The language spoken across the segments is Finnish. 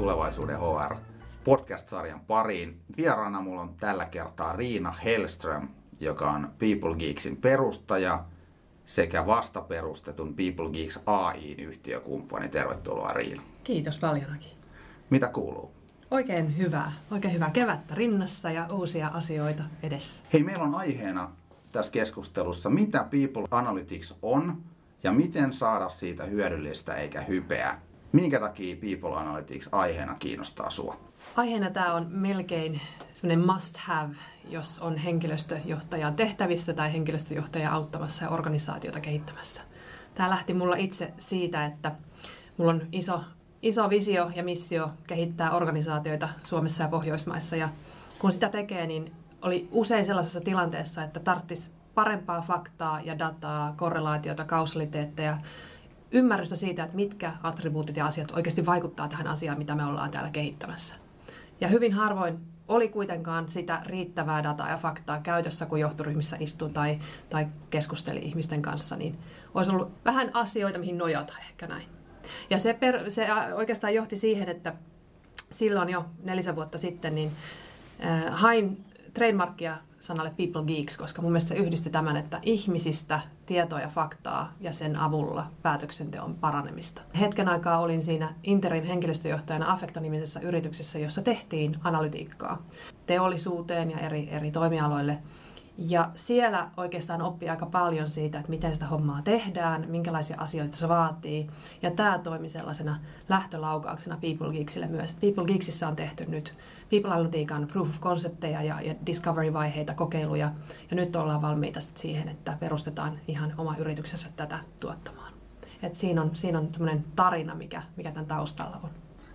Tulevaisuuden HR podcast-sarjan pariin. Vieraana mulla on tällä kertaa Riina Hellström, joka on People Geeksin perustaja sekä vastaperustetun People Geeks AIin yhtiökumppani. Tervetuloa Riina. Kiitos paljon. Mitä kuuluu? Oikein hyvää. Oikein hyvää kevättä rinnassa ja uusia asioita edessä. Hei, meillä on aiheena tässä keskustelussa, mitä People Analytics on ja miten saada siitä hyödyllistä eikä hypeä. Minkä takia People Analytics aiheena kiinnostaa sua? Aiheena tämä on melkein semmoinen must have, jos on henkilöstöjohtajan tehtävissä tai henkilöstöjohtaja auttamassa ja organisaatiota kehittämässä. Tämä lähti mulla itse siitä, että mulla on iso, iso visio ja missio kehittää organisaatioita Suomessa ja Pohjoismaissa. Ja kun sitä tekee, niin oli usein sellaisessa tilanteessa, että tarttis parempaa faktaa ja dataa, korrelaatiota, kausaliteetteja, ymmärrystä siitä, että mitkä attribuutit ja asiat oikeasti vaikuttaa tähän asiaan, mitä me ollaan täällä kehittämässä. Ja hyvin harvoin oli kuitenkaan sitä riittävää dataa ja faktaa käytössä, kun johtoryhmissä istuin tai, tai keskusteli ihmisten kanssa, niin olisi ollut vähän asioita, mihin nojata ehkä näin. Ja se, per, se oikeastaan johti siihen, että silloin jo nelisen vuotta sitten niin äh, hain trademarkia sanalle People Geeks, koska mun mielestä se yhdistyi tämän, että ihmisistä tietoa ja faktaa ja sen avulla päätöksenteon paranemista. Hetken aikaa olin siinä interim henkilöstöjohtajana Affecta-nimisessä yrityksessä, jossa tehtiin analytiikkaa teollisuuteen ja eri, eri toimialoille – ja siellä oikeastaan oppii aika paljon siitä, että miten sitä hommaa tehdään, minkälaisia asioita se vaatii. Ja tämä toimi sellaisena lähtölaukauksena People Geeksille myös. People Geeksissä on tehty nyt People Analytiikan proof of concepteja ja, ja discovery-vaiheita, kokeiluja. Ja nyt ollaan valmiita siihen, että perustetaan ihan oma yrityksessä tätä tuottamaan. Et siinä on, siinä on tarina, mikä, mikä tämän taustalla on.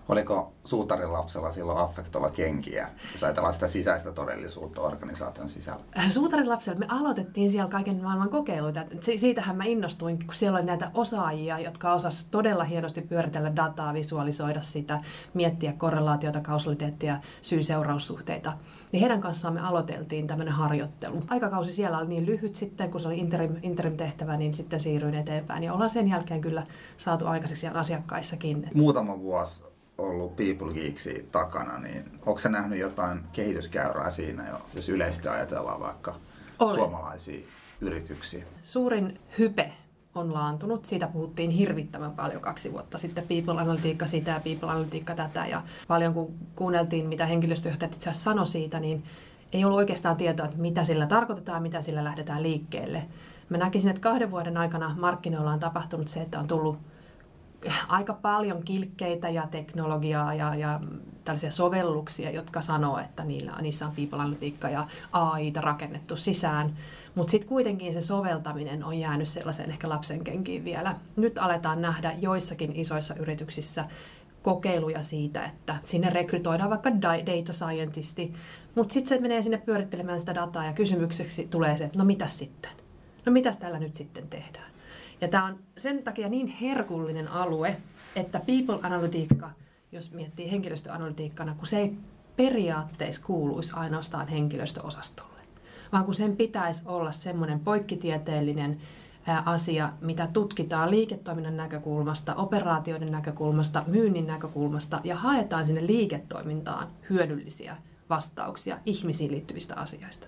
Oliko suutarin lapsella silloin affektova kenkiä, jos ajatellaan sitä sisäistä todellisuutta organisaation sisällä? Äh, suutarin lapsella me aloitettiin siellä kaiken maailman kokeiluita. Siitähän mä innostuin, kun siellä oli näitä osaajia, jotka osasivat todella hienosti pyöritellä dataa, visualisoida sitä, miettiä korrelaatiota, kausaliteettia, syy-seuraussuhteita. Niin heidän kanssaan me aloiteltiin tämmöinen harjoittelu. Aikakausi siellä oli niin lyhyt sitten, kun se oli interim, interim-tehtävä, niin sitten siirryin eteenpäin. Ja ollaan sen jälkeen kyllä saatu aikaiseksi asiakkaissakin. Muutama vuosi ollut People Geeksi takana, niin onko se nähnyt jotain kehityskäyrää siinä jo, jos yleisesti ajatellaan vaikka Olen. suomalaisia yrityksiä? Suurin hype on laantunut. Siitä puhuttiin hirvittävän paljon kaksi vuotta sitten. People Analytiikka sitä ja People Analytiikka tätä. Ja paljon kun kuunneltiin, mitä henkilöstöjohtajat itse asiassa sanoi siitä, niin ei ollut oikeastaan tietoa, että mitä sillä tarkoitetaan, mitä sillä lähdetään liikkeelle. Mä näkisin, että kahden vuoden aikana markkinoilla on tapahtunut se, että on tullut aika paljon kilkkeitä ja teknologiaa ja, ja tällaisia sovelluksia, jotka sanoo, että niillä, niissä on people analytiikka ja AI rakennettu sisään. Mutta sitten kuitenkin se soveltaminen on jäänyt sellaiseen ehkä lapsenkenkiin vielä. Nyt aletaan nähdä joissakin isoissa yrityksissä kokeiluja siitä, että sinne rekrytoidaan vaikka data scientisti, mutta sitten se menee sinne pyörittelemään sitä dataa ja kysymykseksi tulee se, että no mitä sitten? No mitäs tällä nyt sitten tehdään? Ja tämä on sen takia niin herkullinen alue, että people-analytiikka, jos miettii henkilöstöanalytiikkana, kun se ei periaatteessa kuuluisi ainoastaan henkilöstöosastolle, vaan kun sen pitäisi olla semmoinen poikkitieteellinen asia, mitä tutkitaan liiketoiminnan näkökulmasta, operaatioiden näkökulmasta, myynnin näkökulmasta ja haetaan sinne liiketoimintaan hyödyllisiä vastauksia ihmisiin liittyvistä asioista.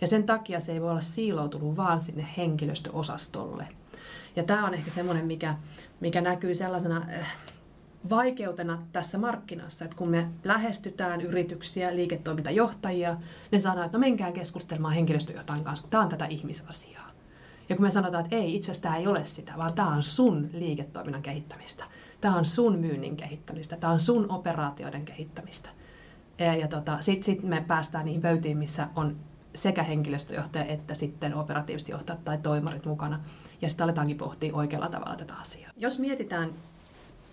Ja sen takia se ei voi olla siiloutunut vaan sinne henkilöstöosastolle – ja tämä on ehkä semmoinen, mikä, mikä näkyy sellaisena äh, vaikeutena tässä markkinassa, että kun me lähestytään yrityksiä, liiketoimintajohtajia, ne sanoo, että no menkää keskustelemaan henkilöstöjohtajan kanssa, kun tämä on tätä ihmisasiaa. Ja kun me sanotaan, että ei, itse asiassa ei ole sitä, vaan tämä on sun liiketoiminnan kehittämistä. Tämä on sun myynnin kehittämistä. Tämä on sun operaatioiden kehittämistä. Ja, ja tota, sitten sit me päästään niihin pöytiin, missä on sekä henkilöstöjohtaja että sitten operatiiviset johtajat tai toimarit mukana. Ja sitten aletaankin pohtia oikealla tavalla tätä asiaa. Jos mietitään,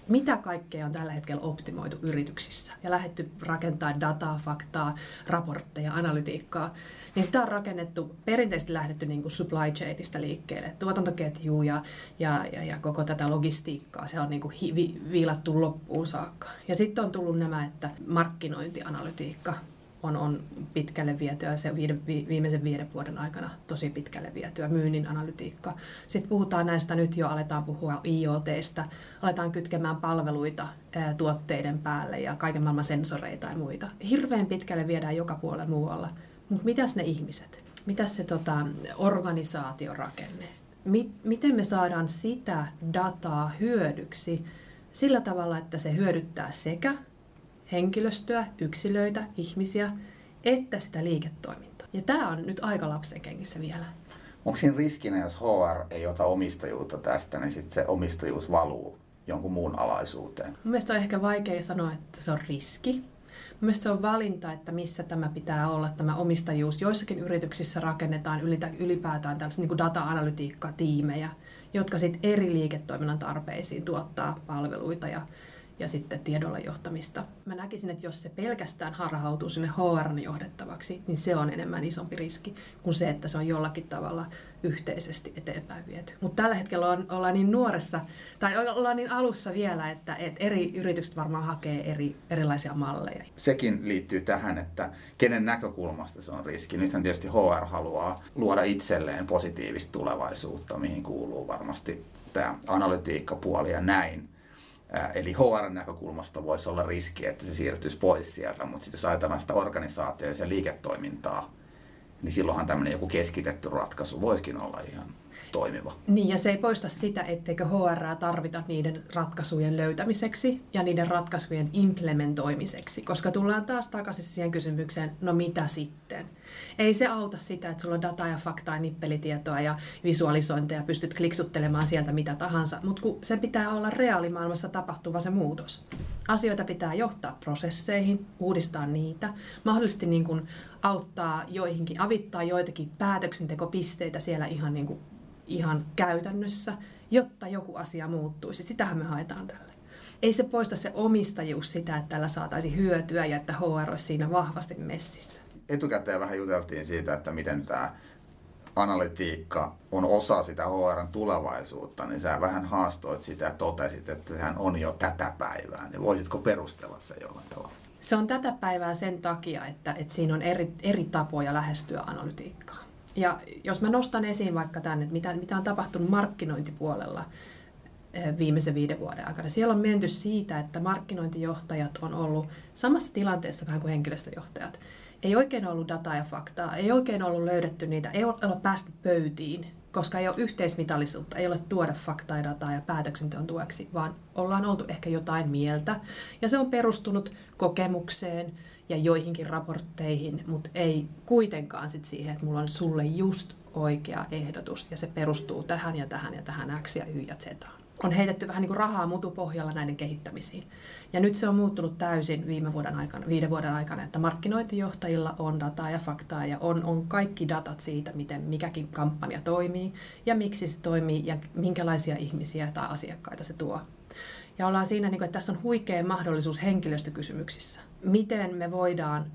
mitä kaikkea on tällä hetkellä optimoitu yrityksissä ja lähdetty rakentaa dataa, faktaa, raportteja, analytiikkaa, niin sitä on rakennettu, perinteisesti lähdetty niin kuin supply chainista liikkeelle, tuotantoketju ja, ja, ja, ja koko tätä logistiikkaa, se on niin kuin hi, viilattu loppuun saakka. Ja sitten on tullut nämä, että markkinointianalytiikka, on, on pitkälle vietyä, se viide, viimeisen viiden vuoden aikana tosi pitkälle vietyä myynnin analytiikka. Sitten puhutaan näistä, nyt jo aletaan puhua IoTstä, aletaan kytkemään palveluita ää, tuotteiden päälle ja kaiken maailman sensoreita ja muita. Hirveän pitkälle viedään joka puolella muualla. Mutta mitäs ne ihmiset? Mitäs se tota, organisaatiorakenne? Mi- miten me saadaan sitä dataa hyödyksi sillä tavalla, että se hyödyttää sekä henkilöstöä, yksilöitä, ihmisiä, että sitä liiketoimintaa. Ja tämä on nyt aika lapsen kengissä vielä. Onko siinä riskinä, jos HR ei ota omistajuutta tästä, niin sitten se omistajuus valuu jonkun muun alaisuuteen? Mun mielestä on ehkä vaikea sanoa, että se on riski. Mielestäni se on valinta, että missä tämä pitää olla, tämä omistajuus. Joissakin yrityksissä rakennetaan ylipäätään tällaisia niin data-analytiikka-tiimejä, jotka sitten eri liiketoiminnan tarpeisiin tuottaa palveluita ja ja sitten tiedolla johtamista. Mä näkisin, että jos se pelkästään harhautuu sinne HR johdettavaksi, niin se on enemmän isompi riski kuin se, että se on jollakin tavalla yhteisesti eteenpäin viety. Mutta tällä hetkellä on, ollaan niin nuoressa, tai ollaan niin alussa vielä, että, että eri yritykset varmaan hakee eri, erilaisia malleja. Sekin liittyy tähän, että kenen näkökulmasta se on riski. Nythän tietysti HR haluaa luoda itselleen positiivista tulevaisuutta, mihin kuuluu varmasti tämä analytiikkapuoli ja näin. Eli HR-näkökulmasta voisi olla riski, että se siirtyisi pois sieltä, mutta sitten jos ajatellaan sitä organisaatioa ja sen liiketoimintaa, niin silloinhan tämmöinen joku keskitetty ratkaisu voisikin olla ihan toimiva. Niin, ja se ei poista sitä, etteikö HR tarvita niiden ratkaisujen löytämiseksi ja niiden ratkaisujen implementoimiseksi, koska tullaan taas takaisin siihen kysymykseen, no mitä sitten? Ei se auta sitä, että sulla on dataa ja faktaa ja nippelitietoa ja visualisointeja, pystyt kliksuttelemaan sieltä mitä tahansa, mutta kun se pitää olla reaalimaailmassa tapahtuva se muutos. Asioita pitää johtaa prosesseihin, uudistaa niitä, mahdollisesti niin kuin auttaa joihinkin, avittaa joitakin päätöksentekopisteitä siellä ihan, niin kuin, ihan käytännössä, jotta joku asia muuttuisi. Sitähän me haetaan tällä. Ei se poista se omistajuus sitä, että tällä saataisiin hyötyä ja että HR olisi siinä vahvasti messissä. Etukäteen vähän juteltiin siitä, että miten tämä analytiikka on osa sitä HRn tulevaisuutta, niin sä vähän haastoit sitä ja totesit, että sehän on jo tätä päivää. Niin voisitko perustella se jollain tavalla? Se on tätä päivää sen takia, että, että siinä on eri, eri tapoja lähestyä analytiikkaa. Ja jos mä nostan esiin vaikka tämän, että mitä, mitä on tapahtunut markkinointipuolella eh, viimeisen viiden vuoden aikana. Siellä on menty siitä, että markkinointijohtajat on ollut samassa tilanteessa vähän kuin henkilöstöjohtajat. Ei oikein ollut dataa ja faktaa, ei oikein ollut löydetty niitä, ei ole päästy pöytiin koska ei ole yhteismitallisuutta, ei ole tuoda faktaa ja dataa ja päätöksenteon tueksi, vaan ollaan oltu ehkä jotain mieltä. Ja se on perustunut kokemukseen ja joihinkin raportteihin, mutta ei kuitenkaan sit siihen, että mulla on sulle just oikea ehdotus ja se perustuu tähän ja tähän ja tähän X ja Y ja Z on heitetty vähän niin kuin rahaa mutupohjalla näiden kehittämisiin. Ja nyt se on muuttunut täysin viime vuoden aikana, viiden vuoden aikana, että markkinointijohtajilla on dataa ja faktaa ja on, on kaikki datat siitä, miten mikäkin kampanja toimii ja miksi se toimii ja minkälaisia ihmisiä tai asiakkaita se tuo. Ja ollaan siinä, niin kuin, että tässä on huikea mahdollisuus henkilöstökysymyksissä. Miten me voidaan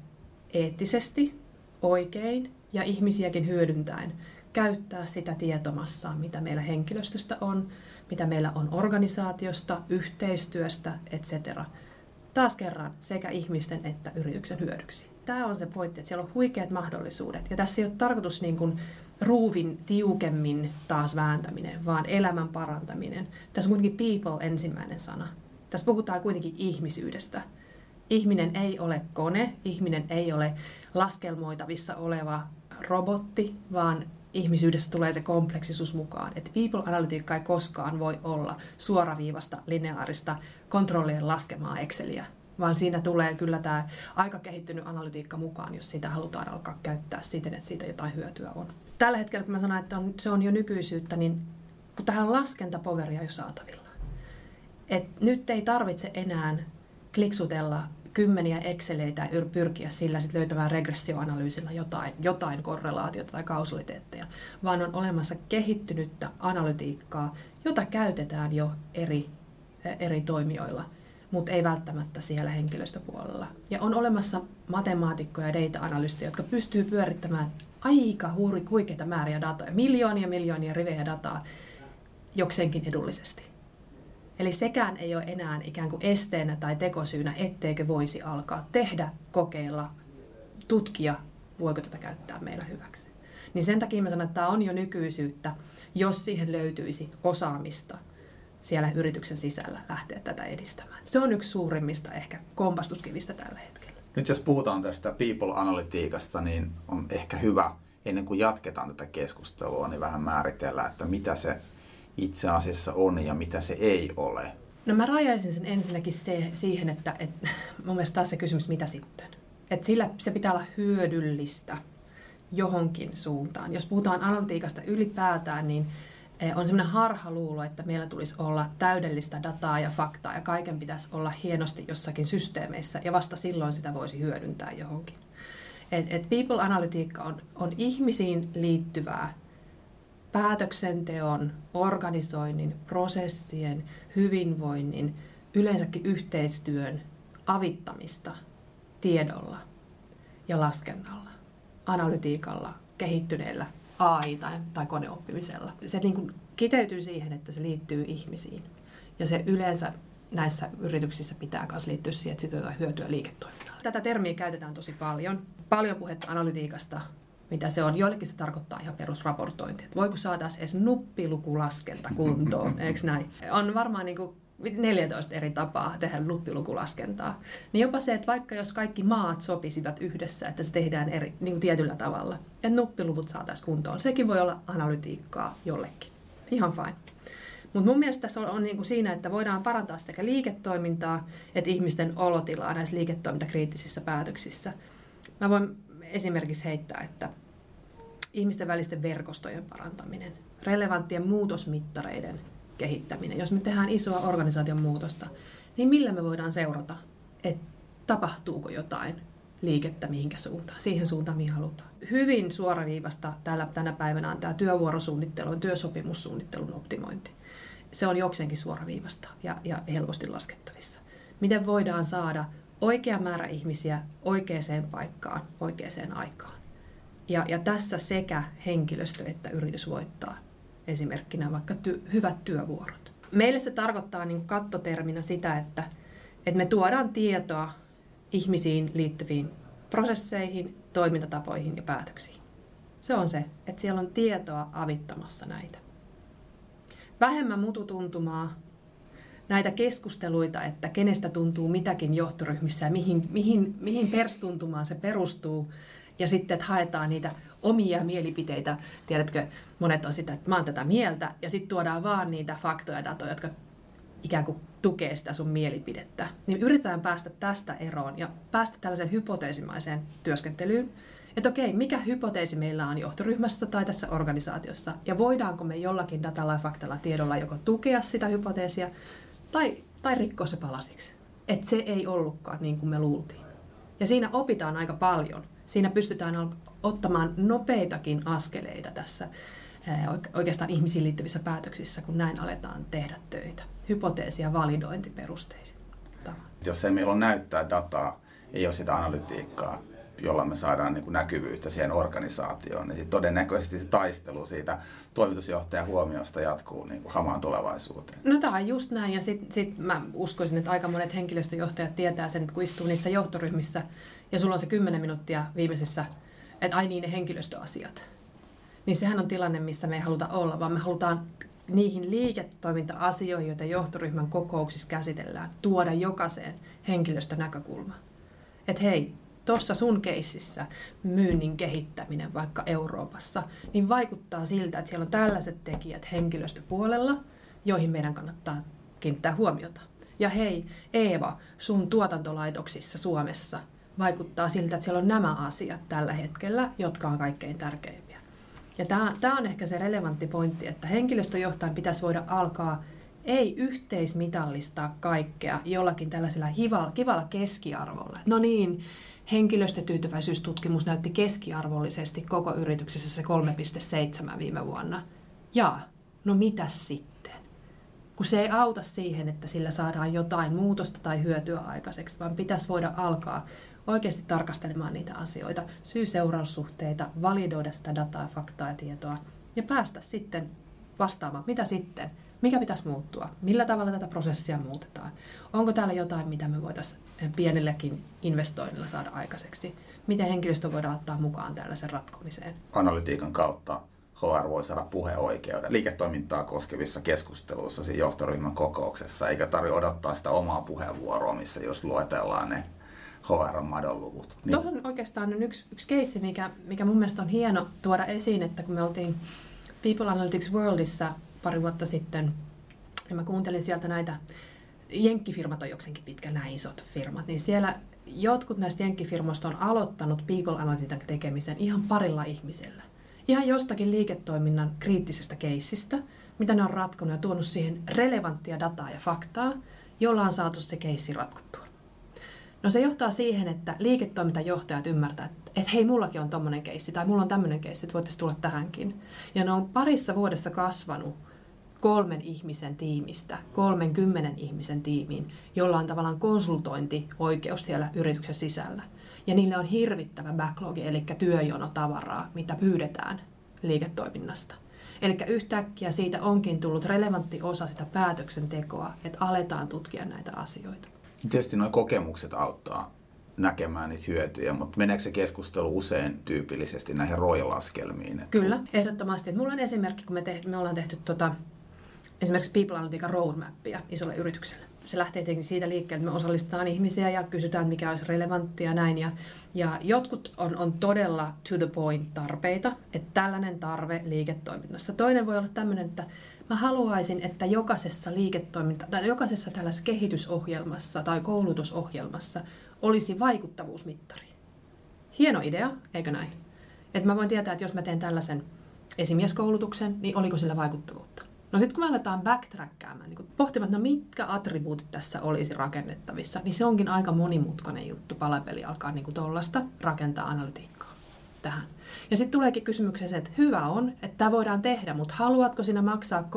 eettisesti, oikein ja ihmisiäkin hyödyntäen käyttää sitä tietomassaa, mitä meillä henkilöstöstä on, mitä meillä on organisaatiosta, yhteistyöstä, etc. Taas kerran sekä ihmisten että yrityksen hyödyksi. Tämä on se pointti, että siellä on huikeat mahdollisuudet. Ja tässä ei ole tarkoitus niin kuin ruuvin tiukemmin taas vääntäminen, vaan elämän parantaminen. Tässä on kuitenkin people ensimmäinen sana. Tässä puhutaan kuitenkin ihmisyydestä. Ihminen ei ole kone, ihminen ei ole laskelmoitavissa oleva robotti, vaan ihmisyydestä tulee se kompleksisuus mukaan. Että people-analytiikka ei koskaan voi olla suoraviivasta, lineaarista, kontrollien laskemaa Exceliä, vaan siinä tulee kyllä tämä aika kehittynyt analytiikka mukaan, jos sitä halutaan alkaa käyttää siten, että siitä jotain hyötyä on. Tällä hetkellä, kun mä sanon, että on, se on jo nykyisyyttä, niin tähän laskentapoveria jo saatavilla. Et nyt ei tarvitse enää kliksutella kymmeniä Exceleitä ja pyrkiä sillä sit löytämään regressioanalyysillä jotain, jotain korrelaatiota tai kausaliteetteja, vaan on olemassa kehittynyttä analytiikkaa, jota käytetään jo eri, eri toimijoilla, mutta ei välttämättä siellä henkilöstöpuolella. Ja on olemassa matemaatikkoja ja data-analysteja, jotka pystyy pyörittämään aika huikeita määriä dataa, miljoonia miljoonia rivejä dataa jokseenkin edullisesti. Eli sekään ei ole enää ikään kuin esteenä tai tekosyynä, etteikö voisi alkaa tehdä, kokeilla, tutkia, voiko tätä käyttää meillä hyväksi. Niin sen takia mä sanon, että tämä on jo nykyisyyttä, jos siihen löytyisi osaamista siellä yrityksen sisällä lähteä tätä edistämään. Se on yksi suurimmista ehkä kompastuskivistä tällä hetkellä. Nyt jos puhutaan tästä people-analytiikasta, niin on ehkä hyvä, ennen kuin jatketaan tätä keskustelua, niin vähän määritellä, että mitä se itse asiassa on ja mitä se ei ole. No mä rajaisin sen ensinnäkin se, siihen, että, että mun mielestä taas se kysymys, mitä sitten. Että sillä se pitää olla hyödyllistä johonkin suuntaan. Jos puhutaan analytiikasta ylipäätään, niin on sellainen harhaluulo, että meillä tulisi olla täydellistä dataa ja faktaa ja kaiken pitäisi olla hienosti jossakin systeemeissä ja vasta silloin sitä voisi hyödyntää johonkin. Et, et people-analytiikka on, on ihmisiin liittyvää päätöksenteon, organisoinnin, prosessien, hyvinvoinnin, yleensäkin yhteistyön avittamista tiedolla ja laskennalla, analytiikalla, kehittyneellä AI- tai, tai koneoppimisella. Se niin kuin kiteytyy siihen, että se liittyy ihmisiin. Ja se yleensä näissä yrityksissä pitää myös liittyä siihen, että siitä hyötyä liiketoiminnalle. Tätä termiä käytetään tosi paljon. Paljon puhetta analytiikasta, mitä se on. Joillekin se tarkoittaa ihan perusraportointia. Että voiko saataisiin edes nuppilukulaskenta kuntoon, eikö näin? On varmaan niin kuin 14 eri tapaa tehdä nuppilukulaskentaa. Niin jopa se, että vaikka jos kaikki maat sopisivat yhdessä, että se tehdään eri, niin kuin tietyllä tavalla, että nuppiluvut saataisiin kuntoon, sekin voi olla analytiikkaa jollekin. Ihan fine. Mutta mun mielestä tässä on, on niin kuin siinä, että voidaan parantaa sekä liiketoimintaa että ihmisten olotilaa näissä liiketoimintakriittisissä päätöksissä. Mä voin esimerkiksi heittää, että ihmisten välisten verkostojen parantaminen, relevanttien muutosmittareiden kehittäminen. Jos me tehdään isoa organisaation muutosta, niin millä me voidaan seurata, että tapahtuuko jotain liikettä mihinkä suuntaan, siihen suuntaan, mihin halutaan. Hyvin suoraviivasta tällä, tänä päivänä on tämä työvuorosuunnittelun, työsopimussuunnittelun optimointi. Se on jokseenkin suoraviivasta ja, ja helposti laskettavissa. Miten voidaan saada oikea määrä ihmisiä oikeaan paikkaan, oikeaan aikaan. Ja, ja tässä sekä henkilöstö että yritys voittaa. Esimerkkinä vaikka ty, hyvät työvuorot. Meille se tarkoittaa niin kattoterminä sitä, että, että me tuodaan tietoa ihmisiin liittyviin prosesseihin, toimintatapoihin ja päätöksiin. Se on se, että siellä on tietoa avittamassa näitä. Vähemmän mututuntumaa, näitä keskusteluita, että kenestä tuntuu mitäkin johtoryhmissä ja mihin, mihin, mihin perstuntumaan se perustuu. Ja sitten, että haetaan niitä omia mielipiteitä. Tiedätkö, monet on sitä, että mä oon tätä mieltä. Ja sitten tuodaan vaan niitä faktoja ja datoja, jotka ikään kuin tukee sitä sun mielipidettä. Niin yritetään päästä tästä eroon ja päästä tällaiseen hypoteesimaiseen työskentelyyn. Että okei, mikä hypoteesi meillä on johtoryhmässä tai tässä organisaatiossa, ja voidaanko me jollakin datalla faktalla tiedolla joko tukea sitä hypoteesia, tai, tai rikkoa se palasiksi. Että se ei ollutkaan niin kuin me luultiin. Ja siinä opitaan aika paljon. Siinä pystytään ottamaan nopeitakin askeleita tässä oikeastaan ihmisiin liittyvissä päätöksissä, kun näin aletaan tehdä töitä. Hypoteesia validointiperusteisin. Jos ei meillä ole näyttää dataa, ei ole sitä analytiikkaa, jolla me saadaan niin kuin näkyvyyttä siihen organisaatioon, niin sit todennäköisesti se taistelu siitä toimitusjohtajan huomiosta jatkuu niin kuin hamaan tulevaisuuteen. No tämä on just näin, ja sitten sit mä uskoisin, että aika monet henkilöstöjohtajat tietää sen, että kun istuu niissä johtoryhmissä, ja sulla on se 10 minuuttia viimeisessä, että ai niin ne henkilöstöasiat, niin sehän on tilanne, missä me ei haluta olla, vaan me halutaan niihin liiketoiminta-asioihin, joita johtoryhmän kokouksissa käsitellään, tuoda jokaiseen henkilöstönäkökulma. Että hei, tuossa sun keississä myynnin kehittäminen vaikka Euroopassa, niin vaikuttaa siltä, että siellä on tällaiset tekijät henkilöstöpuolella, joihin meidän kannattaa kiinnittää huomiota. Ja hei, Eeva, sun tuotantolaitoksissa Suomessa vaikuttaa siltä, että siellä on nämä asiat tällä hetkellä, jotka on kaikkein tärkeimpiä. Ja tämä on ehkä se relevantti pointti, että henkilöstöjohtajan pitäisi voida alkaa ei yhteismitallistaa kaikkea jollakin tällaisella hivalla, kivalla keskiarvolla. No niin, Henkilöstötyytyväisyystutkimus näytti keskiarvollisesti koko yrityksessä se 3,7 viime vuonna. Ja, no mitä sitten? Kun se ei auta siihen, että sillä saadaan jotain muutosta tai hyötyä aikaiseksi, vaan pitäisi voida alkaa oikeasti tarkastelemaan niitä asioita, syy-seuraussuhteita, validoida sitä dataa, faktaa ja tietoa ja päästä sitten vastaamaan, mitä sitten, Mikä pitäisi muuttua? Millä tavalla tätä prosessia muutetaan? Onko täällä jotain, mitä me voitaisiin pienelläkin investoinnilla saada aikaiseksi? Miten henkilöstö voidaan ottaa mukaan tällaisen ratkomiseen? Analytiikan kautta HR voi saada puheoikeuden liiketoimintaa koskevissa keskusteluissa siinä johtoryhmän kokouksessa, eikä tarvitse odottaa sitä omaa puheenvuoroa, missä jos luetellaan ne HR-madonluvut. Niin. Tuohon oikeastaan on yksi, yksi keissi, mikä, mikä mun mielestä on hieno tuoda esiin, että kun me oltiin People Analytics Worldissa pari vuotta sitten, ja mä kuuntelin sieltä näitä, jenkkifirmat on jokseenkin pitkä, nämä isot firmat, niin siellä jotkut näistä jenkkifirmoista on aloittanut People Analytics tekemisen ihan parilla ihmisellä. Ihan jostakin liiketoiminnan kriittisestä keissistä, mitä ne on ratkonut ja tuonut siihen relevanttia dataa ja faktaa, jolla on saatu se keissi ratkottua. No se johtaa siihen, että liiketoimintajohtajat ymmärtää, että hei, mullakin on tommonen keissi tai mulla on tämmöinen keissi, että voitaisiin tulla tähänkin. Ja ne on parissa vuodessa kasvanut kolmen ihmisen tiimistä, kolmen kymmenen ihmisen tiimiin, jolla on tavallaan konsultointioikeus siellä yrityksen sisällä. Ja niille on hirvittävä backlogi, eli työjono tavaraa, mitä pyydetään liiketoiminnasta. Eli yhtäkkiä siitä onkin tullut relevantti osa sitä päätöksentekoa, että aletaan tutkia näitä asioita. Tietysti nuo kokemukset auttaa näkemään niitä hyötyjä, mutta meneekö se keskustelu usein tyypillisesti näihin roilaskelmiin? Että... Kyllä, ehdottomasti. Että mulla on esimerkki, kun me, te, me ollaan tehty tota, esimerkiksi People Analytica Roadmapia isolle yritykselle. Se lähtee tietenkin siitä liikkeelle, että me osallistetaan ihmisiä ja kysytään, mikä olisi relevanttia näin. Ja, ja jotkut on, on todella to the point tarpeita, että tällainen tarve liiketoiminnassa. Toinen voi olla tämmöinen, että Mä haluaisin, että jokaisessa liiketoiminta tai jokaisessa tällaisessa kehitysohjelmassa tai koulutusohjelmassa olisi vaikuttavuusmittari. Hieno idea, eikö näin? Että mä voin tietää, että jos mä teen tällaisen esimieskoulutuksen, niin oliko sillä vaikuttavuutta. No sitten kun me aletaan backtrackkaamaan, niin pohtimaan, no mitkä attribuutit tässä olisi rakennettavissa, niin se onkin aika monimutkainen juttu. Palapeli alkaa niin tuollaista rakentaa analytiikkaa tähän. Ja sitten tuleekin kysymykseen se, että hyvä on, että tämä voidaan tehdä, mutta haluatko sinä maksaa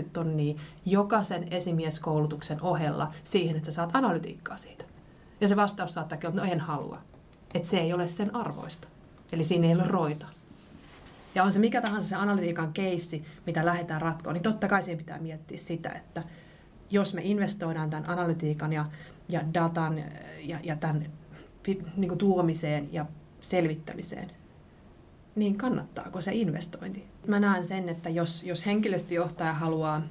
30-40 tonnia jokaisen esimieskoulutuksen ohella siihen, että saat analytiikkaa siitä? Ja se vastaus saattaa olla, että no en halua. Että se ei ole sen arvoista. Eli siinä ei ole roita. Ja on se mikä tahansa se analytiikan keissi, mitä lähdetään ratkoon, niin totta kai siinä pitää miettiä sitä, että jos me investoidaan tämän analytiikan ja, ja datan ja, ja tämän niin kuin tuomiseen ja selvittämiseen, niin kannattaako se investointi? Mä näen sen, että jos, jos henkilöstöjohtaja haluaa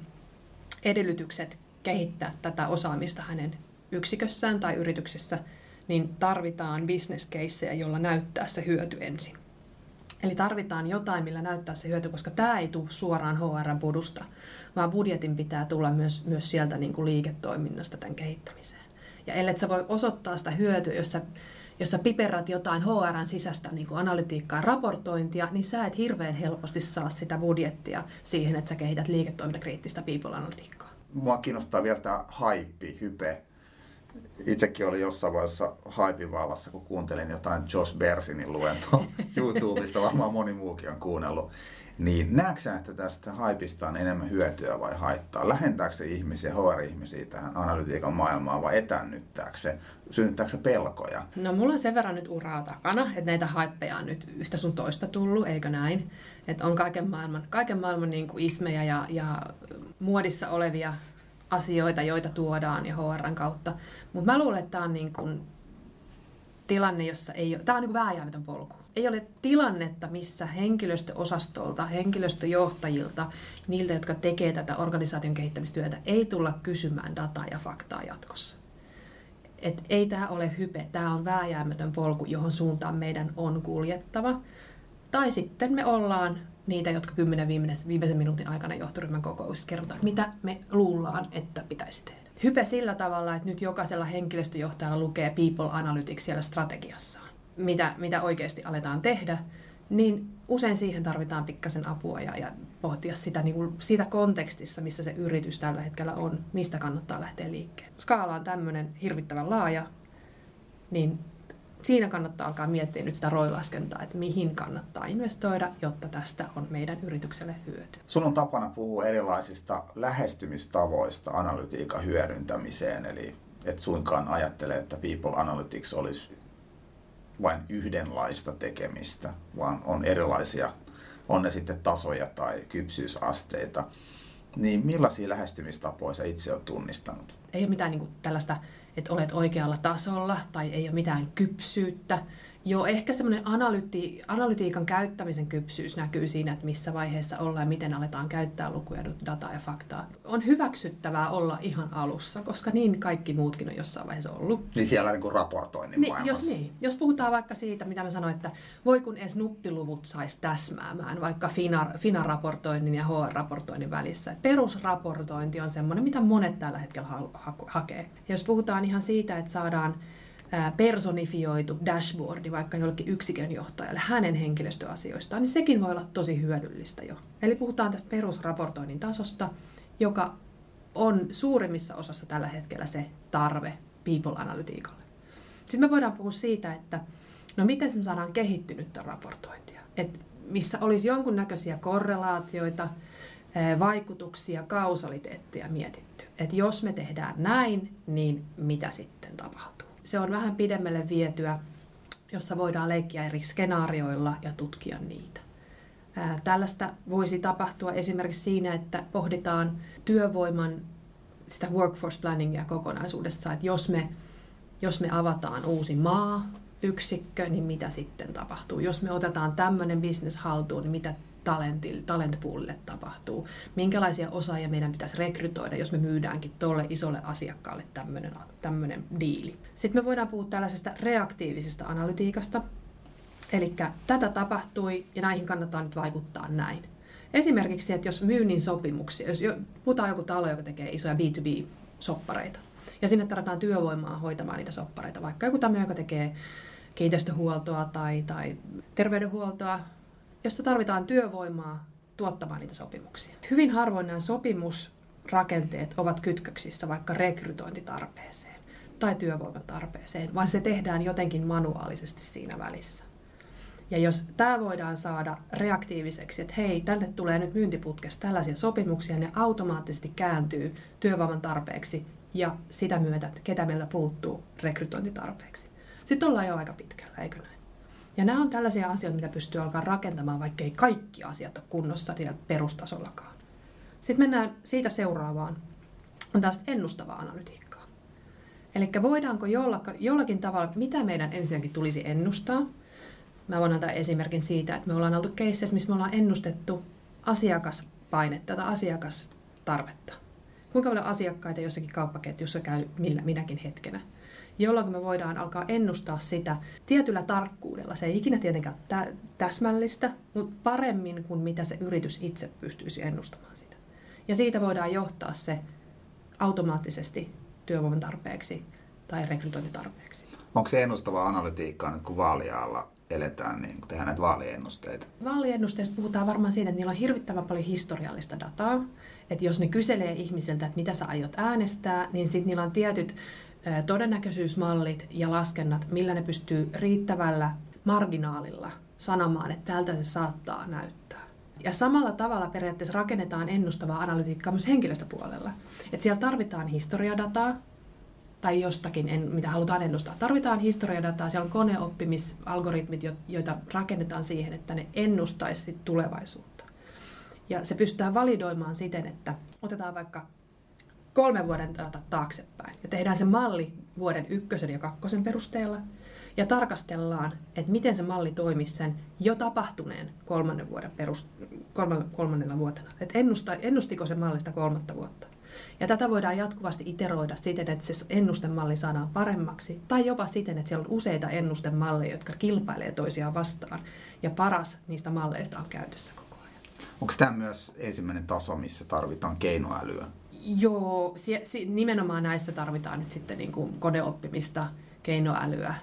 edellytykset kehittää tätä osaamista hänen yksikössään tai yrityksessä, niin tarvitaan business caseja, jolla näyttää se hyöty ensin. Eli tarvitaan jotain, millä näyttää se hyöty, koska tämä ei tule suoraan HR-budusta, vaan budjetin pitää tulla myös, myös sieltä niin kuin liiketoiminnasta tämän kehittämiseen. Ja ellei sä voi osoittaa sitä hyötyä, jos sä jos sä jotain HRn sisäistä niin kuin analytiikkaa raportointia, niin sä et hirveän helposti saa sitä budjettia siihen, että sä kehität liiketoimintakriittistä people-analytiikkaa. Mua kiinnostaa vielä tämä hype, hype. Itsekin oli jossain vaiheessa hypin vallassa, kun kuuntelin jotain Josh Bersinin luentoa YouTubesta, varmaan moni muukin on kuunnellut. Niin näetkö että tästä haipista on enemmän hyötyä vai haittaa? Lähentääkö se ihmisiä, HR-ihmisiä tähän analytiikan maailmaan vai etännyttääkö se? Synnyttääkö se pelkoja? No mulla on sen verran nyt uraa takana, että näitä haippeja on nyt yhtä sun toista tullut, eikö näin? Että on kaiken maailman, kaiken maailman niin kuin ismejä ja, ja muodissa olevia asioita, joita tuodaan ja HRn kautta. Mutta mä luulen, että tämä on niin kuin tilanne, jossa ei ole, tämä on niin kuin vääjäämätön polku ei ole tilannetta, missä henkilöstöosastolta, henkilöstöjohtajilta, niiltä, jotka tekee tätä organisaation kehittämistyötä, ei tulla kysymään dataa ja faktaa jatkossa. Et ei tämä ole hype, tämä on vääjäämätön polku, johon suuntaan meidän on kuljettava. Tai sitten me ollaan niitä, jotka kymmenen viimeisen, viimeisen minuutin aikana johtoryhmän kokouksessa kerrotaan, mitä me luullaan, että pitäisi tehdä. Hype sillä tavalla, että nyt jokaisella henkilöstöjohtajalla lukee People Analytics siellä strategiassaan mitä, mitä oikeasti aletaan tehdä, niin usein siihen tarvitaan pikkasen apua ja, ja pohtia sitä niin kuin, siitä kontekstissa, missä se yritys tällä hetkellä on, mistä kannattaa lähteä liikkeelle. Skaala on tämmöinen hirvittävän laaja, niin siinä kannattaa alkaa miettiä nyt sitä roilaskentaa, että mihin kannattaa investoida, jotta tästä on meidän yritykselle hyöty. Sun on tapana puhua erilaisista lähestymistavoista analytiikan hyödyntämiseen, eli et suinkaan ajattele, että People Analytics olisi vain yhdenlaista tekemistä, vaan on erilaisia, on ne sitten tasoja tai kypsyysasteita. Niin millaisia lähestymistapoja sä itse olet tunnistanut? Ei ole mitään niin tällaista, että olet oikealla tasolla tai ei ole mitään kypsyyttä Joo, ehkä semmoinen analyti- analytiikan käyttämisen kypsyys näkyy siinä, että missä vaiheessa ollaan ja miten aletaan käyttää lukuja, dataa ja faktaa. On hyväksyttävää olla ihan alussa, koska niin kaikki muutkin on jossain vaiheessa ollut. Niin siellä niin kuin raportoinnin niin, jos, niin, jos puhutaan vaikka siitä, mitä mä sanoin, että voi kun edes nuppiluvut saisi täsmäämään, vaikka FINA-raportoinnin ja HR-raportoinnin välissä. Perusraportointi on semmoinen, mitä monet tällä hetkellä ha- ha- hakee. Ja jos puhutaan ihan siitä, että saadaan personifioitu dashboardi vaikka jollekin yksikön johtajalle hänen henkilöstöasioistaan, niin sekin voi olla tosi hyödyllistä jo. Eli puhutaan tästä perusraportoinnin tasosta, joka on suurimmissa osassa tällä hetkellä se tarve people-analytiikalle. Sitten me voidaan puhua siitä, että no miten se saadaan kehittynyttä raportointia. Et missä olisi jonkunnäköisiä korrelaatioita, vaikutuksia, kausaliteettia mietitty. Että jos me tehdään näin, niin mitä sitten tapahtuu? Se on vähän pidemmälle vietyä, jossa voidaan leikkiä eri skenaarioilla ja tutkia niitä. Tällaista voisi tapahtua esimerkiksi siinä, että pohditaan työvoiman sitä workforce planningia kokonaisuudessa, että jos me, jos me avataan uusi maa, yksikkö, niin mitä sitten tapahtuu? Jos me otetaan tämmöinen business haltuun, niin mitä talent poolille tapahtuu, minkälaisia osaajia meidän pitäisi rekrytoida, jos me myydäänkin tuolle isolle asiakkaalle tämmöinen, tämmöinen diili. Sitten me voidaan puhua tällaisesta reaktiivisesta analytiikasta, eli tätä tapahtui ja näihin kannattaa nyt vaikuttaa näin. Esimerkiksi, että jos myynnin sopimuksia, jos puhutaan joku talo, joka tekee isoja B2B-soppareita, ja sinne tarvitaan työvoimaa hoitamaan niitä soppareita, vaikka joku tämmöinen, joka tekee kiinteistöhuoltoa tai, tai terveydenhuoltoa, jossa tarvitaan työvoimaa tuottamaan niitä sopimuksia. Hyvin harvoin nämä sopimusrakenteet ovat kytköksissä vaikka rekrytointitarpeeseen tai työvoiman tarpeeseen, vaan se tehdään jotenkin manuaalisesti siinä välissä. Ja jos tämä voidaan saada reaktiiviseksi, että hei, tänne tulee nyt myyntiputkesta tällaisia sopimuksia, ne automaattisesti kääntyy työvoiman tarpeeksi ja sitä myötä, ketä meiltä puuttuu rekrytointitarpeeksi. Sitten ollaan jo aika pitkällä, eikö näin? Ja nämä on tällaisia asioita, mitä pystyy alkaa rakentamaan, vaikkei kaikki asiat ole kunnossa siellä perustasollakaan. Sitten mennään siitä seuraavaan. On tällaista ennustavaa analytiikkaa. Eli voidaanko jollakin tavalla, mitä meidän ensinnäkin tulisi ennustaa. Mä voin antaa esimerkin siitä, että me ollaan oltu keisseissä, missä me ollaan ennustettu asiakaspainetta tai asiakastarvetta. Kuinka paljon asiakkaita jossakin kauppaketjussa käy millä, minäkin hetkenä jolloin me voidaan alkaa ennustaa sitä tietyllä tarkkuudella. Se ei ikinä tietenkään tä- täsmällistä, mutta paremmin kuin mitä se yritys itse pystyisi ennustamaan sitä. Ja siitä voidaan johtaa se automaattisesti työvoiman tarpeeksi tai rekrytointitarpeeksi. Onko se ennustavaa analytiikkaa nyt kun vaaliaalla eletään, niin kun tehdään näitä vaaliennusteita? Vaaliennusteista puhutaan varmaan siitä, että niillä on hirvittävän paljon historiallista dataa. Että jos ne kyselee ihmisiltä, että mitä sä aiot äänestää, niin sitten niillä on tietyt todennäköisyysmallit ja laskennat, millä ne pystyy riittävällä marginaalilla sanomaan, että tältä se saattaa näyttää. Ja samalla tavalla periaatteessa rakennetaan ennustavaa analytiikkaa myös henkilöstöpuolella. Että siellä tarvitaan historiadataa, tai jostakin, mitä halutaan ennustaa. Tarvitaan historiadataa, siellä on koneoppimisalgoritmit, joita rakennetaan siihen, että ne ennustaisi tulevaisuutta. Ja se pystytään validoimaan siten, että otetaan vaikka kolmen vuoden taaksepäin ja tehdään se malli vuoden ykkösen ja kakkosen perusteella ja tarkastellaan, että miten se malli toimisi sen jo tapahtuneen kolmannen vuoden perus, kolmannella vuotena. Että ennusta, ennustiko se mallista kolmatta vuotta. Ja tätä voidaan jatkuvasti iteroida siten, että se ennustemalli saadaan paremmaksi, tai jopa siten, että siellä on useita ennustemalleja, jotka kilpailee toisiaan vastaan, ja paras niistä malleista on käytössä koko ajan. Onko tämä myös ensimmäinen taso, missä tarvitaan keinoälyä? Joo, si- si- nimenomaan näissä tarvitaan nyt sitten niin kuin koneoppimista, keinoälyä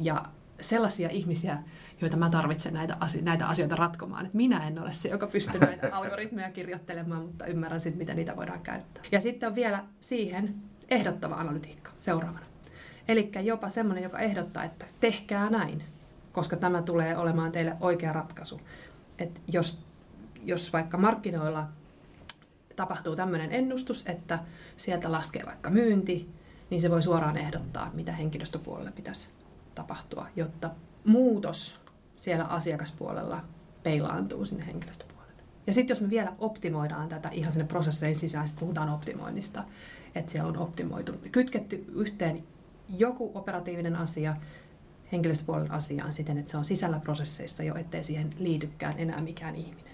ja sellaisia ihmisiä, joita mä tarvitsen näitä, asio- näitä asioita ratkomaan. Et minä en ole se, joka pystyy näitä algoritmeja kirjoittelemaan, mutta ymmärrän sitten, miten niitä voidaan käyttää. Ja sitten on vielä siihen ehdottava analytiikka seuraavana. Eli jopa semmoinen, joka ehdottaa, että tehkää näin, koska tämä tulee olemaan teille oikea ratkaisu. Et jos, jos vaikka markkinoilla tapahtuu tämmöinen ennustus, että sieltä laskee vaikka myynti, niin se voi suoraan ehdottaa, mitä henkilöstöpuolella pitäisi tapahtua, jotta muutos siellä asiakaspuolella peilaantuu sinne henkilöstöpuolelle. Ja sitten jos me vielä optimoidaan tätä ihan sinne prosessein sisään, sitten puhutaan optimoinnista, että siellä on optimoitu, kytketty yhteen joku operatiivinen asia henkilöstöpuolen asiaan siten, että se on sisällä prosesseissa jo, ettei siihen liitykään enää mikään ihminen.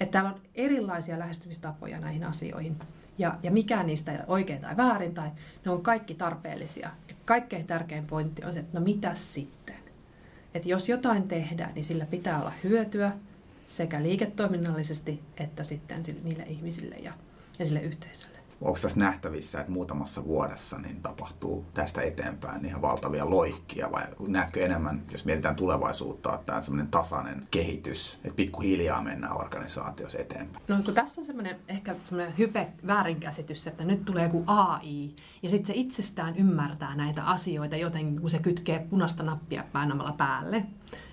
Että täällä on erilaisia lähestymistapoja näihin asioihin ja, ja mikään niistä ei ole oikein tai väärin, tai ne on kaikki tarpeellisia. Ja kaikkein tärkein pointti on se, että no mitä sitten? Että jos jotain tehdään, niin sillä pitää olla hyötyä sekä liiketoiminnallisesti että sitten niille ihmisille ja, ja sille yhteisölle onko tässä nähtävissä, että muutamassa vuodessa niin tapahtuu tästä eteenpäin ihan valtavia loikkia vai näetkö enemmän, jos mietitään tulevaisuutta, että tämä on tasainen kehitys, että pikkuhiljaa mennään organisaatiossa eteenpäin? No kun tässä on semmoinen ehkä semmoinen hype väärinkäsitys, että nyt tulee joku AI ja sitten se itsestään ymmärtää näitä asioita jotenkin, kun se kytkee punaista nappia painamalla päälle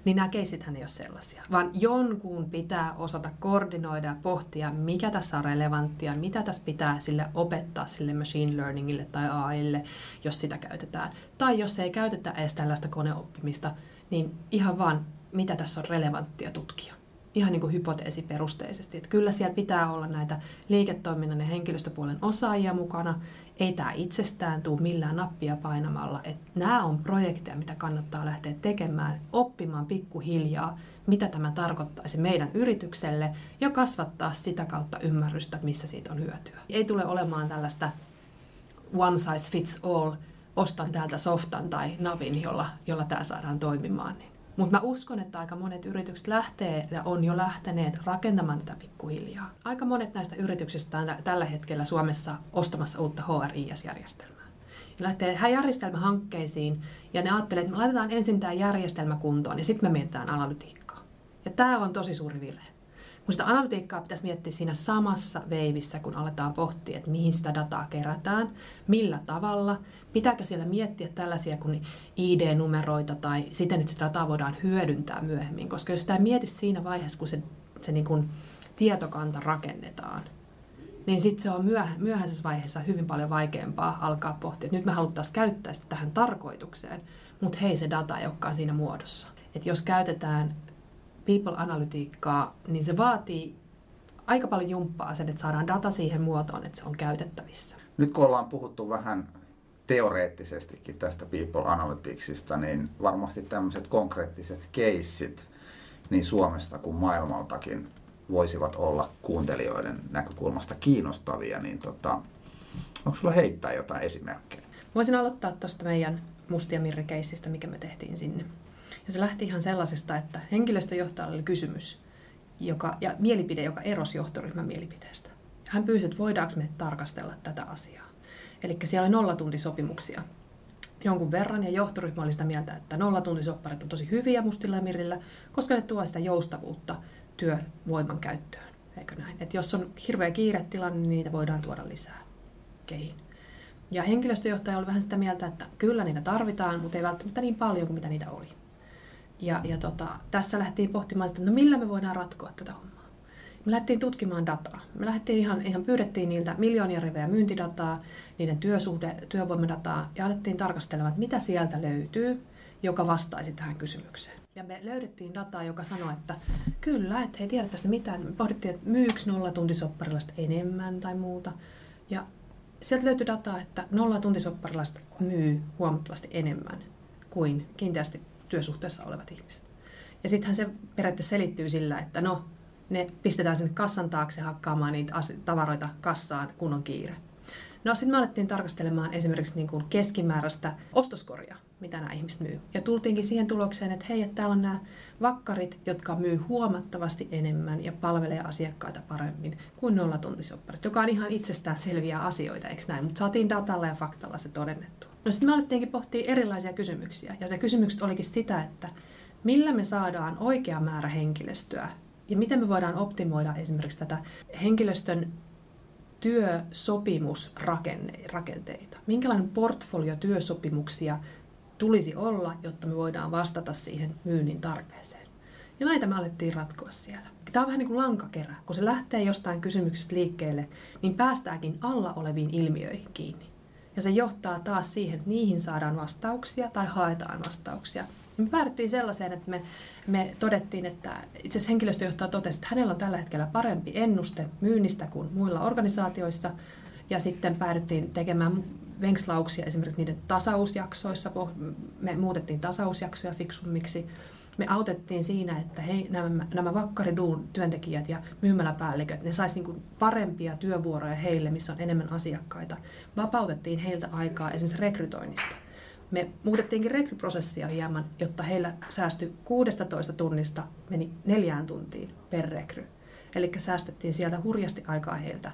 niin nämä keisithän ei ole sellaisia, vaan jonkun pitää osata koordinoida ja pohtia, mikä tässä on relevanttia, mitä tässä pitää sille opettaa sille machine learningille tai AIlle, jos sitä käytetään. Tai jos ei käytetä edes tällaista koneoppimista, niin ihan vaan, mitä tässä on relevanttia tutkia ihan niin kuin hypoteesiperusteisesti. Että kyllä siellä pitää olla näitä liiketoiminnan ja henkilöstöpuolen osaajia mukana. Ei tämä itsestään tule millään nappia painamalla. Että nämä on projekteja, mitä kannattaa lähteä tekemään, oppimaan pikkuhiljaa, mitä tämä tarkoittaisi meidän yritykselle ja kasvattaa sitä kautta ymmärrystä, missä siitä on hyötyä. Ei tule olemaan tällaista one size fits all, ostan täältä softan tai navin, jolla, jolla tämä saadaan toimimaan. Niin mutta mä uskon, että aika monet yritykset lähtee ja on jo lähteneet rakentamaan tätä pikkuhiljaa. Aika monet näistä yrityksistä on tällä hetkellä Suomessa ostamassa uutta HRIS-järjestelmää. Ja lähtee järjestelmähankkeisiin ja ne ajattelee, että me laitetaan ensin tämä järjestelmä kuntoon ja sitten me mietitään analytiikkaa. Ja tämä on tosi suuri virhe. Kun sitä analytiikkaa pitäisi miettiä siinä samassa veivissä, kun aletaan pohtia, että mihin sitä dataa kerätään, millä tavalla, pitääkö siellä miettiä tällaisia kuin ID-numeroita tai siten, että sitä dataa voidaan hyödyntää myöhemmin. Koska jos sitä ei mieti siinä vaiheessa, kun se, se niin kuin tietokanta rakennetaan, niin sitten se on myöhäisessä vaiheessa hyvin paljon vaikeampaa alkaa pohtia, että nyt me haluttaisiin käyttää sitä tähän tarkoitukseen, mutta hei se data ei olekaan siinä muodossa. että jos käytetään people-analytiikkaa, niin se vaatii aika paljon jumppaa sen, että saadaan data siihen muotoon, että se on käytettävissä. Nyt kun ollaan puhuttu vähän teoreettisestikin tästä People Analyticsista, niin varmasti tämmöiset konkreettiset keissit niin Suomesta kuin maailmaltakin voisivat olla kuuntelijoiden näkökulmasta kiinnostavia, niin tota, onko sulla heittää jotain esimerkkejä? Voisin aloittaa tuosta meidän Mustia Mirri-keissistä, mikä me tehtiin sinne. Ja se lähti ihan sellaisesta, että henkilöstöjohtajalla oli kysymys joka, ja mielipide, joka erosi johtoryhmän mielipiteestä. Hän pyysi, että voidaanko me tarkastella tätä asiaa. Eli siellä oli nollatuntisopimuksia jonkun verran, ja johtoryhmä oli sitä mieltä, että nollatuntisopparit on tosi hyviä mustilla ja mirillä, koska ne tuovat sitä joustavuutta työvoiman käyttöön. Eikö näin? Että jos on hirveä kiire tilanne, niin niitä voidaan tuoda lisää kehiin. Ja henkilöstöjohtaja oli vähän sitä mieltä, että kyllä niitä tarvitaan, mutta ei välttämättä niin paljon kuin mitä niitä oli. Ja, ja tota, tässä lähtiin pohtimaan sitä, että no millä me voidaan ratkoa tätä hommaa. Me lähdettiin tutkimaan dataa. Me lähdettiin ihan, ihan pyydettiin niiltä miljoonia rivejä myyntidataa, niiden työsuhde, työvoimadataa ja alettiin tarkastelemaan, että mitä sieltä löytyy, joka vastaisi tähän kysymykseen. Ja me löydettiin dataa, joka sanoi, että kyllä, että he tiedä tästä mitään. Me pohdittiin, että myykö nollatuntisopparilaiset enemmän tai muuta. Ja sieltä löytyi dataa, että nollatuntisopparilaiset myy huomattavasti enemmän kuin kiinteästi työsuhteessa olevat ihmiset. Ja sittenhän se periaatteessa selittyy sillä, että no, ne pistetään sinne kassan taakse hakkaamaan niitä tavaroita kassaan, kun on kiire. No sitten me alettiin tarkastelemaan esimerkiksi niin kuin keskimääräistä ostoskoria, mitä nämä ihmiset myy. Ja tultiinkin siihen tulokseen, että hei, että täällä on nämä vakkarit, jotka myy huomattavasti enemmän ja palvelee asiakkaita paremmin kuin nollatuntisopparit, joka on ihan itsestään selviä asioita, eikö näin? Mutta saatiin datalla ja faktalla se todennettu. No sitten me alettiinkin pohtia erilaisia kysymyksiä. Ja se kysymykset olikin sitä, että millä me saadaan oikea määrä henkilöstöä ja miten me voidaan optimoida esimerkiksi tätä henkilöstön työsopimusrakenteita. Minkälainen portfolio työsopimuksia tulisi olla, jotta me voidaan vastata siihen myynnin tarpeeseen. Ja näitä me alettiin ratkoa siellä. Tämä on vähän niin kuin lankakerä. Kun se lähtee jostain kysymyksestä liikkeelle, niin päästäänkin alla oleviin ilmiöihin kiinni. Ja se johtaa taas siihen, että niihin saadaan vastauksia tai haetaan vastauksia. Me päädyttiin sellaiseen, että me, me todettiin, että itse asiassa henkilöstöjohtaja totesi, että hänellä on tällä hetkellä parempi ennuste myynnistä kuin muilla organisaatioissa. Ja sitten päädyttiin tekemään venkslauksia esimerkiksi niiden tasausjaksoissa. Me muutettiin tasausjaksoja fiksummiksi. Me autettiin siinä, että hei, nämä, nämä vakkariduun työntekijät ja myymäläpäälliköt, ne saisi niin parempia työvuoroja heille, missä on enemmän asiakkaita. Vapautettiin heiltä aikaa esimerkiksi rekrytoinnista. Me muutettiinkin rekryprosessia hieman, jotta heillä säästyi 16 tunnista meni neljään tuntiin per rekry. Eli säästettiin sieltä hurjasti aikaa heiltä.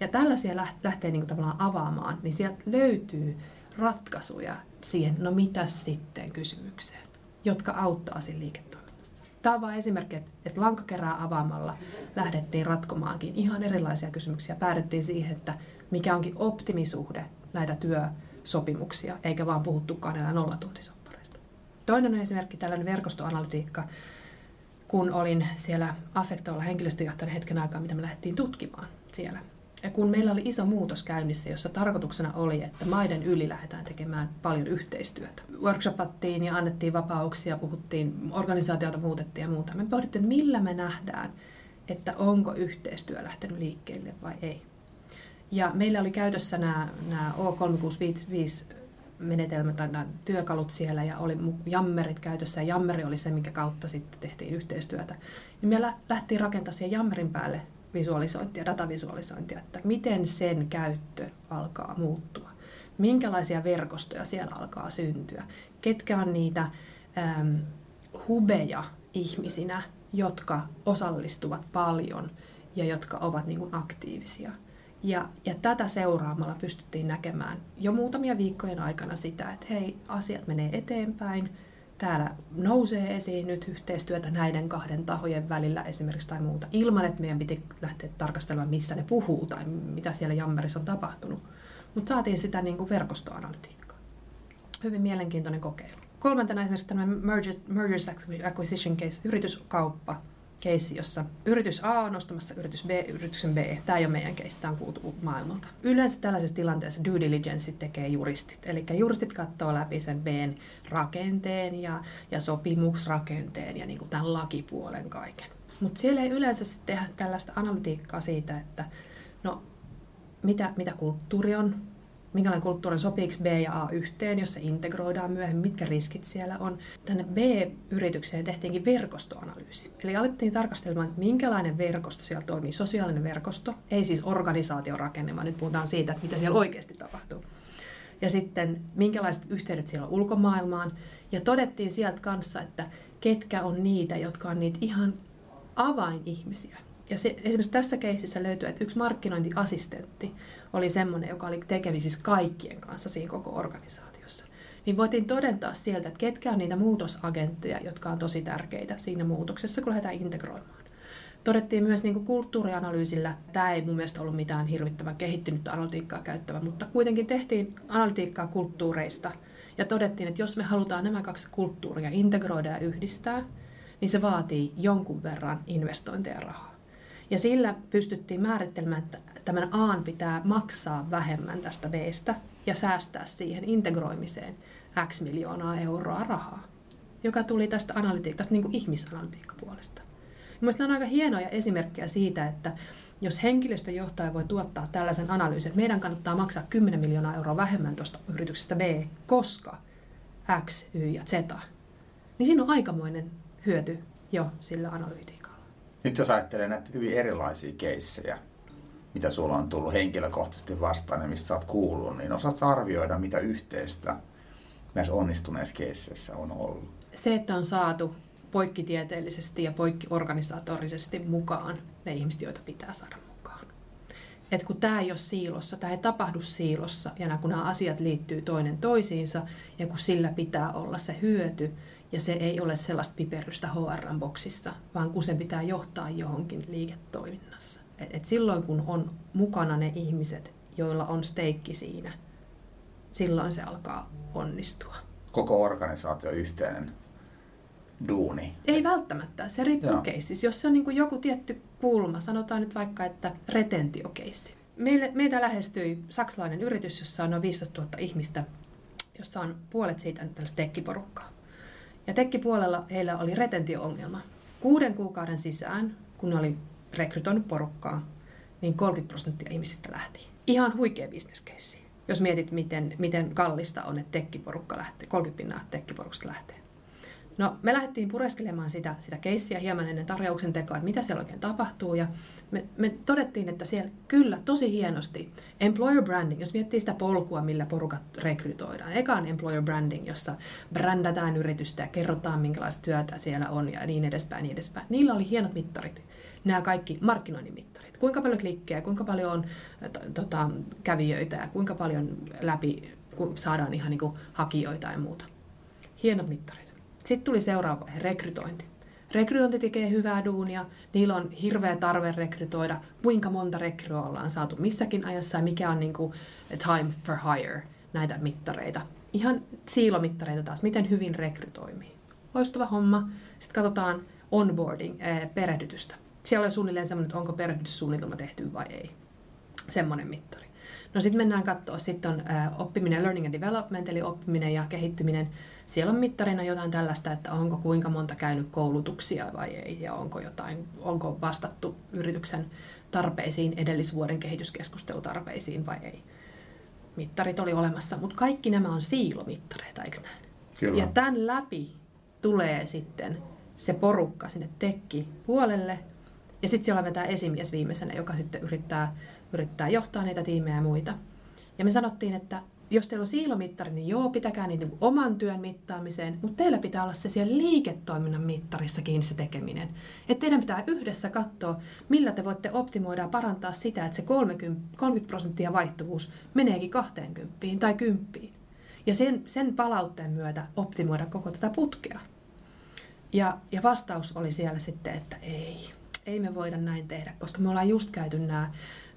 Ja tällaisia lähtee niin tavallaan avaamaan, niin sieltä löytyy ratkaisuja siihen, no mitä sitten kysymykseen, jotka auttaa siinä liiketoiminnassa. Tämä on vain esimerkki, että lankakerää avaamalla lähdettiin ratkomaankin ihan erilaisia kysymyksiä. Päädyttiin siihen, että mikä onkin optimisuhde näitä työsopimuksia, eikä vaan puhuttukaan enää nollatuntisoppareista. Toinen esimerkki tällainen verkostoanalytiikka, kun olin siellä Affektoilla henkilöstöjohtajan hetken aikaa, mitä me lähdettiin tutkimaan siellä ja kun meillä oli iso muutos käynnissä, jossa tarkoituksena oli, että maiden yli lähdetään tekemään paljon yhteistyötä. Workshopattiin ja annettiin vapauksia, puhuttiin, organisaatiota muutettiin ja muuta. Me pohdittiin, että millä me nähdään, että onko yhteistyö lähtenyt liikkeelle vai ei. Ja meillä oli käytössä nämä, nämä O365 menetelmät tai nämä työkalut siellä ja oli jammerit käytössä ja jammeri oli se, minkä kautta sitten tehtiin yhteistyötä. Niin me lähtiin rakentamaan siihen jammerin päälle visualisointia, datavisualisointia, että miten sen käyttö alkaa muuttua. Minkälaisia verkostoja siellä alkaa syntyä. Ketkä on niitä äm, hubeja ihmisinä, jotka osallistuvat paljon ja jotka ovat niin kuin aktiivisia. Ja, ja tätä seuraamalla pystyttiin näkemään jo muutamia viikkojen aikana sitä, että hei, asiat menee eteenpäin, täällä nousee esiin nyt yhteistyötä näiden kahden tahojen välillä esimerkiksi tai muuta, ilman että meidän piti lähteä tarkastelemaan, mistä ne puhuu tai mitä siellä jammerissa on tapahtunut. Mutta saatiin sitä niin kuin verkostoanalytiikkaa. Hyvin mielenkiintoinen kokeilu. Kolmantena esimerkiksi tämä Mergers Acquisition Case, yrityskauppa, keissi, jossa yritys A on nostamassa yritys B, yrityksen B. Tämä ei ole meidän keissi, tämä on kuultu maailmalta. Yleensä tällaisessa tilanteessa due diligence tekee juristit. Eli juristit katsoo läpi sen Bn rakenteen ja, ja sopimusrakenteen ja niin kuin tämän lakipuolen kaiken. Mutta siellä ei yleensä tehdä tällaista analytiikkaa siitä, että no, mitä, mitä kulttuuri on, minkälainen kulttuuri sopiiko B ja A yhteen, jos se integroidaan myöhemmin, mitkä riskit siellä on. Tänne B-yritykseen tehtiinkin verkostoanalyysi. Eli alettiin tarkastelemaan, että minkälainen verkosto siellä toimii, sosiaalinen verkosto, ei siis organisaatiorakenne, vaan nyt puhutaan siitä, että mitä siellä oikeasti tapahtuu. Ja sitten minkälaiset yhteydet siellä on ulkomaailmaan. Ja todettiin sieltä kanssa, että ketkä on niitä, jotka on niitä ihan avainihmisiä. Ja se, esimerkiksi tässä keisissä löytyy, että yksi markkinointiassistentti oli semmoinen, joka oli tekemisissä kaikkien kanssa siinä koko organisaatiossa. Niin voitiin todentaa sieltä, että ketkä on niitä muutosagentteja, jotka on tosi tärkeitä siinä muutoksessa, kun lähdetään integroimaan. Todettiin myös niin kuin kulttuurianalyysillä, tämä ei mun mielestä ollut mitään hirvittävän kehittynyttä analytiikkaa käyttävä, mutta kuitenkin tehtiin analytiikkaa kulttuureista ja todettiin, että jos me halutaan nämä kaksi kulttuuria integroida ja yhdistää, niin se vaatii jonkun verran investointeja rahaa. Ja sillä pystyttiin määrittelemään, että tämän A pitää maksaa vähemmän tästä Bstä ja säästää siihen integroimiseen X miljoonaa euroa rahaa, joka tuli tästä analytiikasta, niin kuin ihmisanalytiikkapuolesta. Mielestäni on aika hienoja esimerkkejä siitä, että jos henkilöstöjohtaja voi tuottaa tällaisen analyysin, että meidän kannattaa maksaa 10 miljoonaa euroa vähemmän tuosta yrityksestä B, koska X, Y ja Z, niin siinä on aikamoinen hyöty jo sillä analytiikalla. Nyt jos ajattelee näitä hyvin erilaisia keissejä, mitä sulla on tullut henkilökohtaisesti vastaan ja mistä sä oot kuullut, niin osaat arvioida, mitä yhteistä näissä onnistuneissa keisseissä on ollut? Se, että on saatu poikkitieteellisesti ja poikkiorganisatorisesti mukaan ne ihmiset, joita pitää saada mukaan. Et kun tämä ei ole siilossa, tämä ei tapahdu siilossa, ja kun nämä asiat liittyy toinen toisiinsa, ja kun sillä pitää olla se hyöty, ja se ei ole sellaista piperrystä HR-boksissa, vaan kun se pitää johtaa johonkin liiketoiminnassa. Et silloin kun on mukana ne ihmiset, joilla on steikki siinä, silloin se alkaa onnistua. Koko organisaatio yhteinen duuni. Ei Et... välttämättä, se riippuu keissis. Jos se on niin joku tietty kulma, sanotaan nyt vaikka, että retentiokeissi. Meille, meitä lähestyi saksalainen yritys, jossa on noin 15 000 ihmistä, jossa on puolet siitä tällaista tekkiporukkaa. Ja tekkipuolella heillä oli retentio-ongelma. Kuuden kuukauden sisään, kun ne oli rekrytoinut porukkaa, niin 30 prosenttia ihmisistä lähti. Ihan huikea bisneskeissi, jos mietit, miten, miten kallista on, että tekkiporukka lähtee, 30 pinnaa tekkiporukasta lähtee. No, me lähdettiin pureskelemaan sitä, sitä keissiä hieman ennen tarjouksen tekoa, että mitä siellä oikein tapahtuu. Ja me, me todettiin, että siellä kyllä tosi hienosti employer branding, jos miettii sitä polkua, millä porukat rekrytoidaan. Eka on employer branding, jossa brändätään yritystä ja kerrotaan, minkälaista työtä siellä on ja niin edespäin, niin edespäin. Niillä oli hienot mittarit, nämä kaikki markkinoinnin mittarit. Kuinka paljon klikkejä, kuinka paljon on tota, kävijöitä ja kuinka paljon läpi saadaan ihan niin kuin hakijoita ja muuta. Hienot mittarit. Sitten tuli seuraava vaihe, rekrytointi. Rekrytointi tekee hyvää duunia, niillä on hirveä tarve rekrytoida, kuinka monta rekryä ollaan saatu missäkin ajassa ja mikä on niin kuin time per hire, näitä mittareita. Ihan siilomittareita taas, miten hyvin rekry toimii. Loistava homma. Sitten katsotaan onboarding, perehdytystä. Siellä on suunnilleen semmoinen, että onko perehdytyssuunnitelma tehty vai ei. Semmoinen mittari. No sitten mennään katsoa, sitten on oppiminen, learning and development, eli oppiminen ja kehittyminen siellä on mittarina jotain tällaista, että onko kuinka monta käynyt koulutuksia vai ei, ja onko, jotain, onko vastattu yrityksen tarpeisiin, edellisvuoden kehityskeskustelutarpeisiin vai ei. Mittarit oli olemassa, mutta kaikki nämä on siilomittareita, eikö näin? Kyllä. Ja tämän läpi tulee sitten se porukka sinne tekki puolelle, ja sitten siellä vetää esimies viimeisenä, joka sitten yrittää, yrittää johtaa niitä tiimejä ja muita. Ja me sanottiin, että jos teillä on siilomittari, niin joo, pitäkää niitä niin oman työn mittaamiseen, mutta teillä pitää olla se siellä liiketoiminnan mittarissa kiinni se tekeminen. Että teidän pitää yhdessä katsoa, millä te voitte optimoida ja parantaa sitä, että se 30, 30 prosenttia vaihtuvuus meneekin 20 tai 10. Ja sen, sen palautteen myötä optimoida koko tätä putkea. Ja, ja vastaus oli siellä sitten, että ei, ei me voida näin tehdä, koska me ollaan just käyty nämä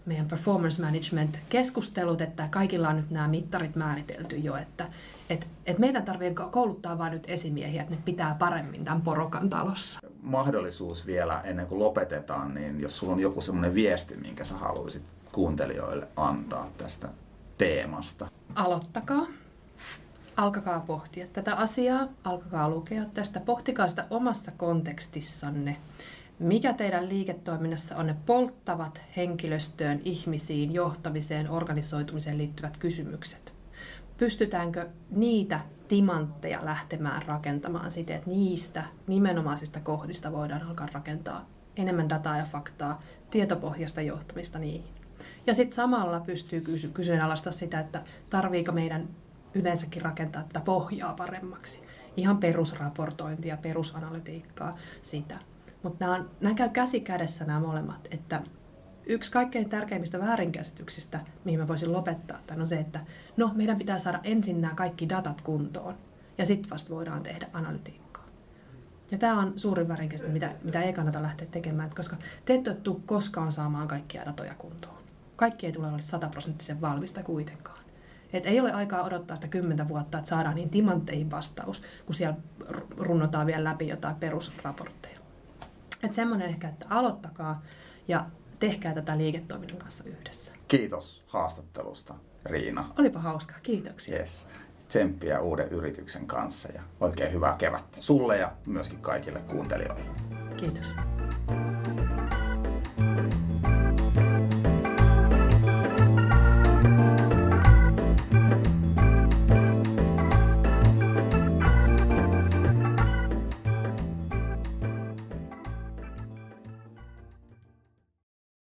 meidän performance management keskustelut, että kaikilla on nyt nämä mittarit määritelty jo, että et, et meidän tarvitsee kouluttaa vain nyt esimiehiä, että ne pitää paremmin tämän porokan talossa. Mahdollisuus vielä ennen kuin lopetetaan, niin jos sulla on joku semmoinen viesti, minkä sä haluaisit kuuntelijoille antaa tästä teemasta. Aloittakaa. Alkakaa pohtia tätä asiaa, alkakaa lukea tästä, pohtikaa sitä omassa kontekstissanne mikä teidän liiketoiminnassa on ne polttavat henkilöstöön, ihmisiin, johtamiseen, organisoitumiseen liittyvät kysymykset? Pystytäänkö niitä timantteja lähtemään rakentamaan siten, että niistä nimenomaisista kohdista voidaan alkaa rakentaa enemmän dataa ja faktaa, tietopohjasta johtamista niihin. Ja sitten samalla pystyy kyseenalaista sitä, että tarviiko meidän yleensäkin rakentaa tätä pohjaa paremmaksi. Ihan perusraportointia, perusanalytiikkaa, sitä. Mutta nämä, nämä käy käsi kädessä nämä molemmat. Että yksi kaikkein tärkeimmistä väärinkäsityksistä, mihin mä voisin lopettaa tämän, on se, että no, meidän pitää saada ensin nämä kaikki datat kuntoon ja sitten vasta voidaan tehdä analytiikkaa. Ja tämä on suurin väärinkäsitys, mitä, mitä ei kannata lähteä tekemään, koska te ette ole koskaan saamaan kaikkia datoja kuntoon. Kaikki ei tule olla sataprosenttisen valmista kuitenkaan. Et ei ole aikaa odottaa sitä kymmentä vuotta, että saadaan niin timantteihin vastaus, kun siellä runnotaan vielä läpi jotain perusraportteja. Että semmoinen ehkä, että aloittakaa ja tehkää tätä liiketoiminnan kanssa yhdessä. Kiitos haastattelusta, Riina. Olipa hauskaa, kiitoksia. Yes. Tsemppiä uuden yrityksen kanssa ja oikein hyvää kevättä sulle ja myöskin kaikille kuuntelijoille. Kiitos.